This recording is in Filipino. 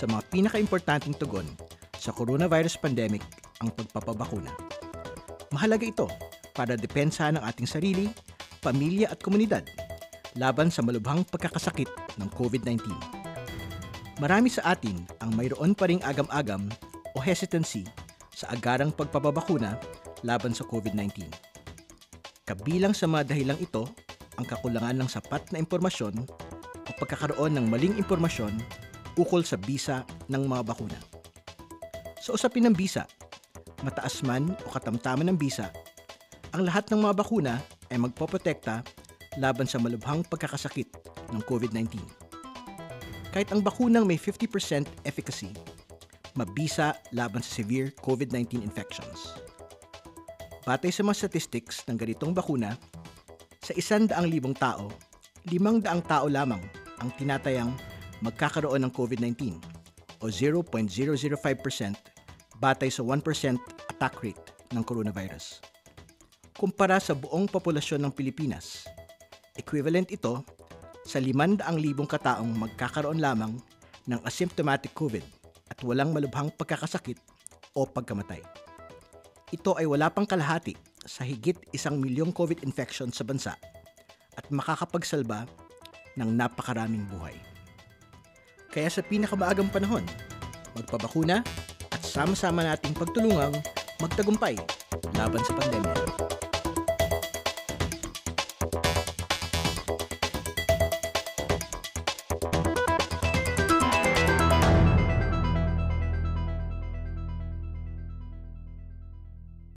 sa mga pinakaimportanteng tugon sa coronavirus pandemic ang pagpapabakuna. Mahalaga ito para depensahan ang ating sarili, pamilya at komunidad laban sa malubhang pagkakasakit ng COVID-19. Marami sa atin ang mayroon pa ring agam-agam o hesitancy sa agarang pagpapabakuna laban sa COVID-19. Kabilang sa mga dahilang ito ang kakulangan ng sapat na impormasyon o pagkakaroon ng maling impormasyon ukol sa bisa ng mga bakuna. Sa usapin ng bisa, mataas man o katamtaman ng bisa, ang lahat ng mga bakuna ay magpoprotekta laban sa malubhang pagkakasakit ng COVID-19. Kahit ang bakunang may 50% efficacy, mabisa laban sa severe COVID-19 infections. Batay sa mga statistics ng ganitong bakuna, sa isang daang libong tao, limang daang tao lamang ang tinatayang magkakaroon ng COVID-19 o 0.005% batay sa 1% attack rate ng coronavirus. Kumpara sa buong populasyon ng Pilipinas, equivalent ito sa 500,000 kataong magkakaroon lamang ng asymptomatic COVID at walang malubhang pagkakasakit o pagkamatay. Ito ay wala pang kalahati sa higit isang milyong COVID infection sa bansa at makakapagsalba ng napakaraming buhay. Kaya sa pinakamaagang panahon, magpabakuna at sama-sama nating pagtulungang magtagumpay laban sa pandemya.